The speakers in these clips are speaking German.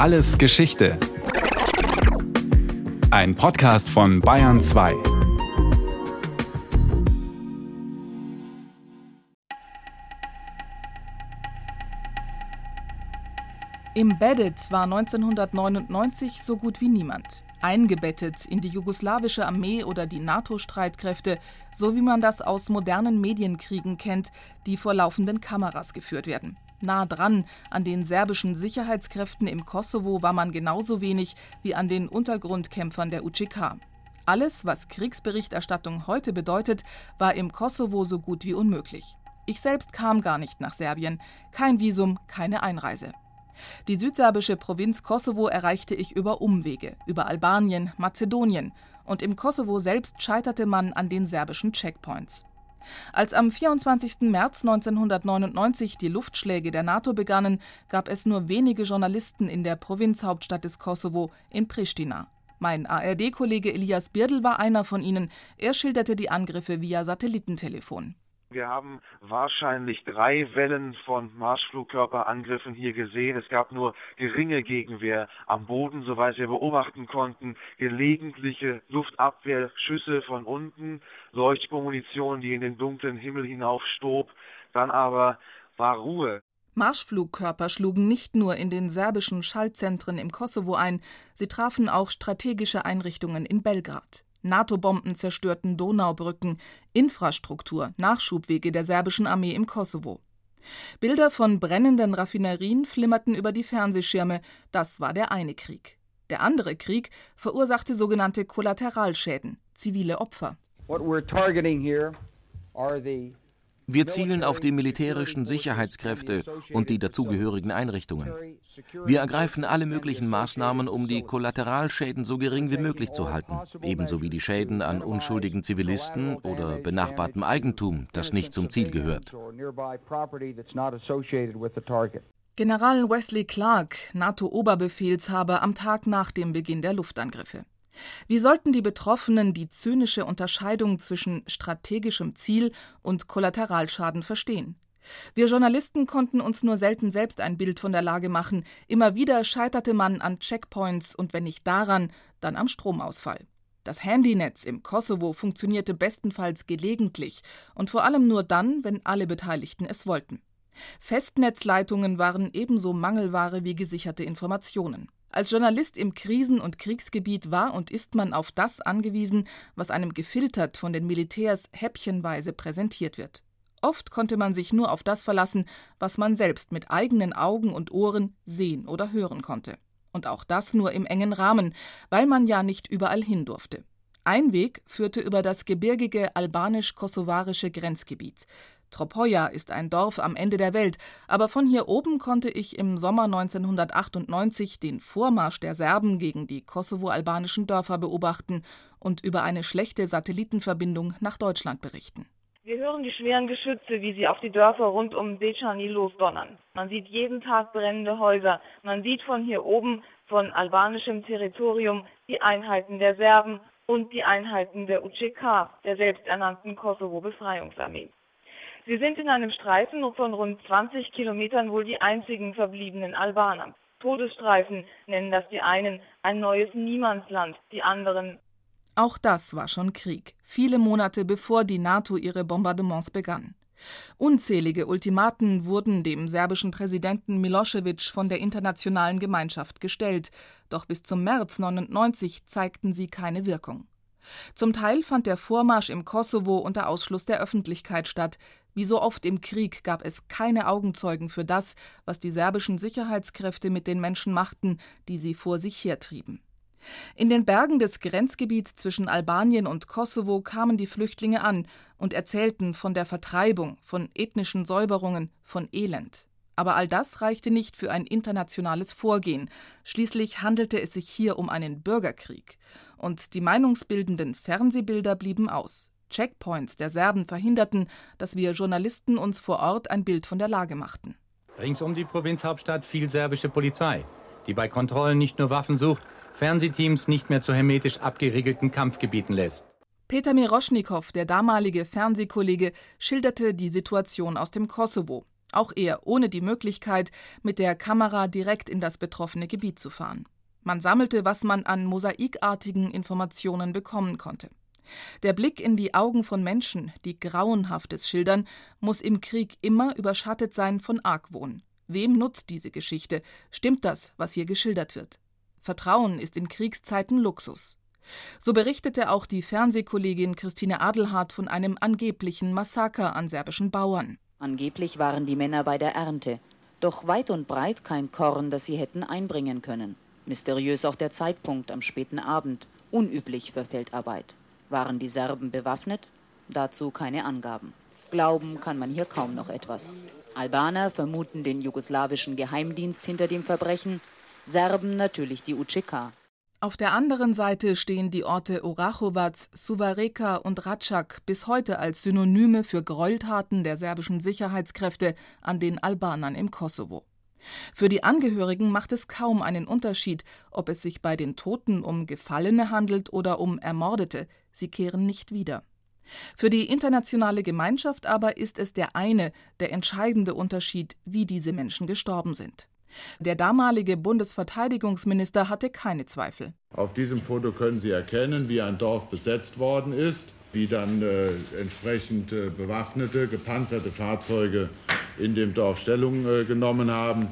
Alles Geschichte. Ein Podcast von Bayern 2. Im Bedit war 1999 so gut wie niemand. Eingebettet in die jugoslawische Armee oder die NATO-Streitkräfte, so wie man das aus modernen Medienkriegen kennt, die vor laufenden Kameras geführt werden. Nah dran an den serbischen Sicherheitskräften im Kosovo war man genauso wenig wie an den Untergrundkämpfern der UCK. Alles, was Kriegsberichterstattung heute bedeutet, war im Kosovo so gut wie unmöglich. Ich selbst kam gar nicht nach Serbien. Kein Visum, keine Einreise. Die südserbische Provinz Kosovo erreichte ich über Umwege, über Albanien, Mazedonien, und im Kosovo selbst scheiterte man an den serbischen Checkpoints. Als am 24. März 1999 die Luftschläge der NATO begannen, gab es nur wenige Journalisten in der Provinzhauptstadt des Kosovo, in Pristina. Mein ARD-Kollege Elias Birdl war einer von ihnen. Er schilderte die Angriffe via Satellitentelefon. Wir haben wahrscheinlich drei Wellen von Marschflugkörperangriffen hier gesehen. Es gab nur geringe Gegenwehr am Boden, soweit wir beobachten konnten. Gelegentliche Luftabwehrschüsse von unten, Leuchtmunition, die in den dunklen Himmel hinaufstob. Dann aber war Ruhe. Marschflugkörper schlugen nicht nur in den serbischen Schaltzentren im Kosovo ein, sie trafen auch strategische Einrichtungen in Belgrad. NATO-Bomben zerstörten Donaubrücken, Infrastruktur, Nachschubwege der serbischen Armee im Kosovo. Bilder von brennenden Raffinerien flimmerten über die Fernsehschirme, das war der eine Krieg. Der andere Krieg verursachte sogenannte Kollateralschäden, zivile Opfer. What we're targeting here are the wir zielen auf die militärischen Sicherheitskräfte und die dazugehörigen Einrichtungen. Wir ergreifen alle möglichen Maßnahmen, um die Kollateralschäden so gering wie möglich zu halten, ebenso wie die Schäden an unschuldigen Zivilisten oder benachbartem Eigentum, das nicht zum Ziel gehört. General Wesley Clark, NATO-Oberbefehlshaber am Tag nach dem Beginn der Luftangriffe. Wie sollten die Betroffenen die zynische Unterscheidung zwischen strategischem Ziel und Kollateralschaden verstehen? Wir Journalisten konnten uns nur selten selbst ein Bild von der Lage machen. Immer wieder scheiterte man an Checkpoints und wenn nicht daran, dann am Stromausfall. Das Handynetz im Kosovo funktionierte bestenfalls gelegentlich und vor allem nur dann, wenn alle Beteiligten es wollten. Festnetzleitungen waren ebenso Mangelware wie gesicherte Informationen. Als Journalist im Krisen- und Kriegsgebiet war und ist man auf das angewiesen, was einem gefiltert von den Militärs häppchenweise präsentiert wird. Oft konnte man sich nur auf das verlassen, was man selbst mit eigenen Augen und Ohren sehen oder hören konnte. Und auch das nur im engen Rahmen, weil man ja nicht überall hin durfte. Ein Weg führte über das gebirgige albanisch-kosovarische Grenzgebiet. Tropoja ist ein Dorf am Ende der Welt, aber von hier oben konnte ich im Sommer 1998 den Vormarsch der Serben gegen die kosovo-albanischen Dörfer beobachten und über eine schlechte Satellitenverbindung nach Deutschland berichten. Wir hören die schweren Geschütze, wie sie auf die Dörfer rund um Dečani losdonnern. Man sieht jeden Tag brennende Häuser. Man sieht von hier oben, von albanischem Territorium, die Einheiten der Serben und die Einheiten der UCK, der selbsternannten Kosovo-Befreiungsarmee. Sie sind in einem Streifen von rund 20 Kilometern wohl die einzigen verbliebenen Albaner. Todesstreifen nennen das die einen, ein neues Niemandsland, die anderen. Auch das war schon Krieg, viele Monate bevor die NATO ihre Bombardements begann. Unzählige Ultimaten wurden dem serbischen Präsidenten Milosevic von der internationalen Gemeinschaft gestellt, doch bis zum März 99 zeigten sie keine Wirkung. Zum Teil fand der Vormarsch im Kosovo unter Ausschluss der Öffentlichkeit statt, wie so oft im Krieg gab es keine Augenzeugen für das, was die serbischen Sicherheitskräfte mit den Menschen machten, die sie vor sich hertrieben. In den Bergen des Grenzgebiets zwischen Albanien und Kosovo kamen die Flüchtlinge an und erzählten von der Vertreibung, von ethnischen Säuberungen, von Elend. Aber all das reichte nicht für ein internationales Vorgehen. Schließlich handelte es sich hier um einen Bürgerkrieg. Und die meinungsbildenden Fernsehbilder blieben aus. Checkpoints der Serben verhinderten, dass wir Journalisten uns vor Ort ein Bild von der Lage machten. Rings um die Provinzhauptstadt viel serbische Polizei, die bei Kontrollen nicht nur Waffen sucht, Fernsehteams nicht mehr zu hermetisch abgeriegelten Kampfgebieten lässt. Peter Miroschnikow, der damalige Fernsehkollege, schilderte die Situation aus dem Kosovo. Auch er ohne die Möglichkeit, mit der Kamera direkt in das betroffene Gebiet zu fahren. Man sammelte, was man an mosaikartigen Informationen bekommen konnte. Der Blick in die Augen von Menschen, die Grauenhaftes schildern, muss im Krieg immer überschattet sein von Argwohn. Wem nutzt diese Geschichte? Stimmt das, was hier geschildert wird? Vertrauen ist in Kriegszeiten Luxus. So berichtete auch die Fernsehkollegin Christine Adelhardt von einem angeblichen Massaker an serbischen Bauern. Angeblich waren die Männer bei der Ernte, doch weit und breit kein Korn, das sie hätten einbringen können. Mysteriös auch der Zeitpunkt am späten Abend, unüblich für Feldarbeit. Waren die Serben bewaffnet? Dazu keine Angaben. Glauben kann man hier kaum noch etwas. Albaner vermuten den jugoslawischen Geheimdienst hinter dem Verbrechen, Serben natürlich die UCK. Auf der anderen Seite stehen die Orte Orachovac, Suvareka und Ratschak bis heute als Synonyme für Gräueltaten der serbischen Sicherheitskräfte an den Albanern im Kosovo. Für die Angehörigen macht es kaum einen Unterschied, ob es sich bei den Toten um Gefallene handelt oder um Ermordete, sie kehren nicht wieder. Für die internationale Gemeinschaft aber ist es der eine, der entscheidende Unterschied, wie diese Menschen gestorben sind. Der damalige Bundesverteidigungsminister hatte keine Zweifel. Auf diesem Foto können Sie erkennen, wie ein Dorf besetzt worden ist, wie dann äh, entsprechend äh, bewaffnete, gepanzerte Fahrzeuge in dem Dorf Stellung äh, genommen haben,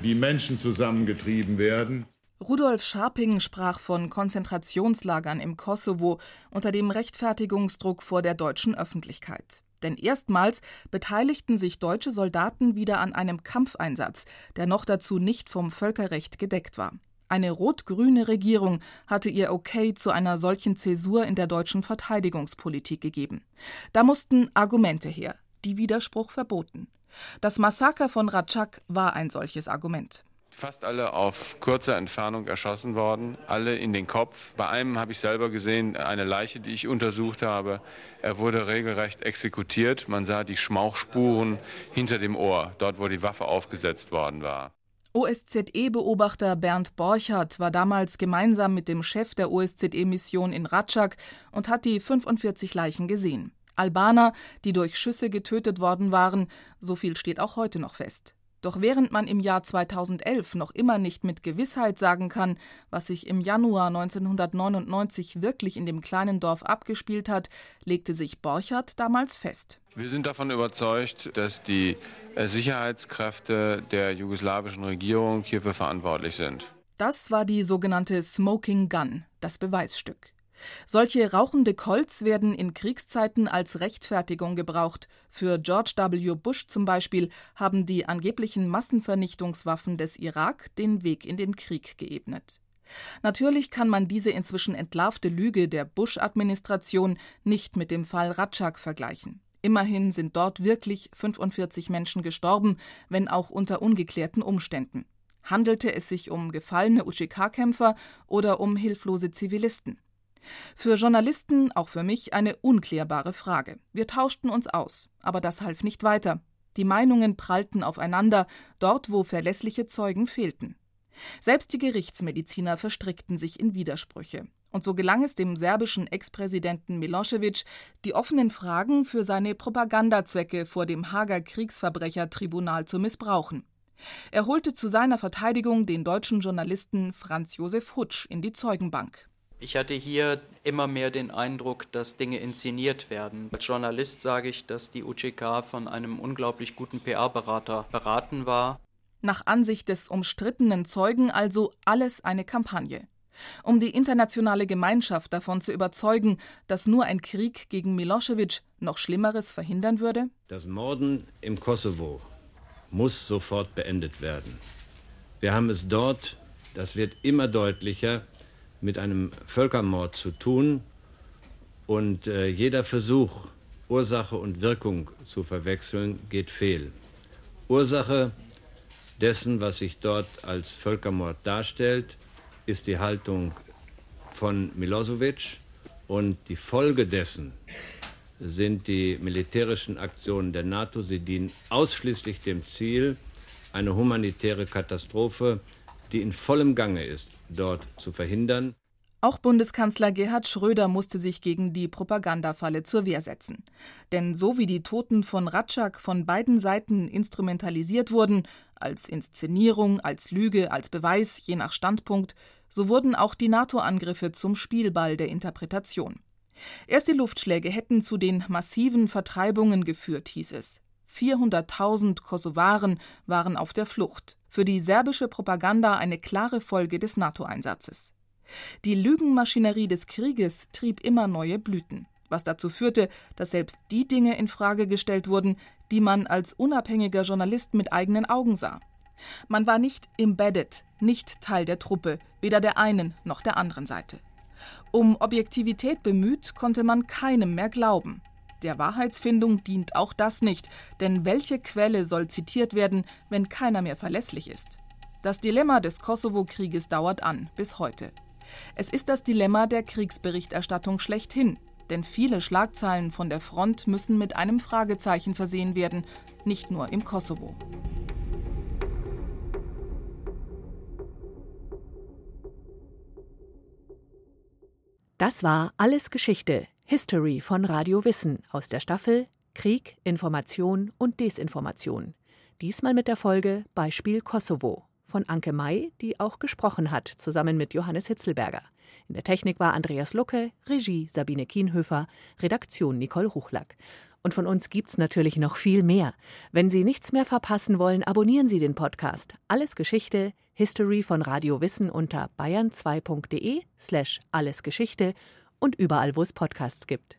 wie Menschen zusammengetrieben werden. Rudolf Scharping sprach von Konzentrationslagern im Kosovo unter dem Rechtfertigungsdruck vor der deutschen Öffentlichkeit. Denn erstmals beteiligten sich deutsche Soldaten wieder an einem Kampfeinsatz, der noch dazu nicht vom Völkerrecht gedeckt war. Eine rot-grüne Regierung hatte ihr Okay zu einer solchen Zäsur in der deutschen Verteidigungspolitik gegeben. Da mussten Argumente her, die Widerspruch verboten. Das Massaker von Ratschak war ein solches Argument fast alle auf kurzer Entfernung erschossen worden, alle in den Kopf. Bei einem habe ich selber gesehen, eine Leiche, die ich untersucht habe. Er wurde regelrecht exekutiert. Man sah die Schmauchspuren hinter dem Ohr, dort wo die Waffe aufgesetzt worden war. OSZE-Beobachter Bernd Borchardt war damals gemeinsam mit dem Chef der OSZE-Mission in Ratschak und hat die 45 Leichen gesehen. Albaner, die durch Schüsse getötet worden waren, so viel steht auch heute noch fest. Doch während man im Jahr 2011 noch immer nicht mit Gewissheit sagen kann, was sich im Januar 1999 wirklich in dem kleinen Dorf abgespielt hat, legte sich Borchardt damals fest. Wir sind davon überzeugt, dass die äh, Sicherheitskräfte der jugoslawischen Regierung hierfür verantwortlich sind. Das war die sogenannte Smoking Gun, das Beweisstück. Solche rauchende Colts werden in Kriegszeiten als Rechtfertigung gebraucht. Für George W. Bush zum Beispiel haben die angeblichen Massenvernichtungswaffen des Irak den Weg in den Krieg geebnet. Natürlich kann man diese inzwischen entlarvte Lüge der Bush-Administration nicht mit dem Fall Ratschak vergleichen. Immerhin sind dort wirklich 45 Menschen gestorben, wenn auch unter ungeklärten Umständen. Handelte es sich um gefallene UCK-Kämpfer oder um hilflose Zivilisten? Für Journalisten, auch für mich, eine unklärbare Frage. Wir tauschten uns aus, aber das half nicht weiter. Die Meinungen prallten aufeinander, dort wo verlässliche Zeugen fehlten. Selbst die Gerichtsmediziner verstrickten sich in Widersprüche. Und so gelang es dem serbischen Ex-Präsidenten Milosevic, die offenen Fragen für seine Propagandazwecke vor dem Hager Kriegsverbrechertribunal zu missbrauchen. Er holte zu seiner Verteidigung den deutschen Journalisten Franz Josef Hutsch in die Zeugenbank. Ich hatte hier immer mehr den Eindruck, dass Dinge inszeniert werden. Als Journalist sage ich, dass die UCK von einem unglaublich guten PR-Berater beraten war. Nach Ansicht des umstrittenen Zeugen also alles eine Kampagne. Um die internationale Gemeinschaft davon zu überzeugen, dass nur ein Krieg gegen Milosevic noch Schlimmeres verhindern würde? Das Morden im Kosovo muss sofort beendet werden. Wir haben es dort, das wird immer deutlicher, mit einem Völkermord zu tun und äh, jeder Versuch, Ursache und Wirkung zu verwechseln, geht fehl. Ursache dessen, was sich dort als Völkermord darstellt, ist die Haltung von Milosevic und die Folge dessen sind die militärischen Aktionen der NATO. Sie dienen ausschließlich dem Ziel, eine humanitäre Katastrophe die in vollem Gange ist, dort zu verhindern. Auch Bundeskanzler Gerhard Schröder musste sich gegen die Propagandafalle zur Wehr setzen. Denn so wie die Toten von Ratschak von beiden Seiten instrumentalisiert wurden, als Inszenierung, als Lüge, als Beweis, je nach Standpunkt, so wurden auch die NATO-Angriffe zum Spielball der Interpretation. Erst die Luftschläge hätten zu den massiven Vertreibungen geführt, hieß es. 400.000 Kosovaren waren auf der Flucht. Für die serbische Propaganda eine klare Folge des NATO-Einsatzes. Die Lügenmaschinerie des Krieges trieb immer neue Blüten, was dazu führte, dass selbst die Dinge in Frage gestellt wurden, die man als unabhängiger Journalist mit eigenen Augen sah. Man war nicht embedded, nicht Teil der Truppe, weder der einen noch der anderen Seite. Um Objektivität bemüht, konnte man keinem mehr glauben. Der Wahrheitsfindung dient auch das nicht, denn welche Quelle soll zitiert werden, wenn keiner mehr verlässlich ist? Das Dilemma des Kosovo-Krieges dauert an, bis heute. Es ist das Dilemma der Kriegsberichterstattung schlechthin, denn viele Schlagzeilen von der Front müssen mit einem Fragezeichen versehen werden, nicht nur im Kosovo. Das war Alles Geschichte, History von Radio Wissen aus der Staffel Krieg, Information und Desinformation. Diesmal mit der Folge Beispiel Kosovo von Anke May, die auch gesprochen hat, zusammen mit Johannes Hitzelberger. In der Technik war Andreas Lucke, Regie Sabine Kienhöfer, Redaktion Nicole Ruchlack. Und von uns gibt's natürlich noch viel mehr. Wenn Sie nichts mehr verpassen wollen, abonnieren Sie den Podcast. Alles Geschichte, History von Radio Wissen unter bayern2.de slash allesgeschichte und überall, wo es Podcasts gibt.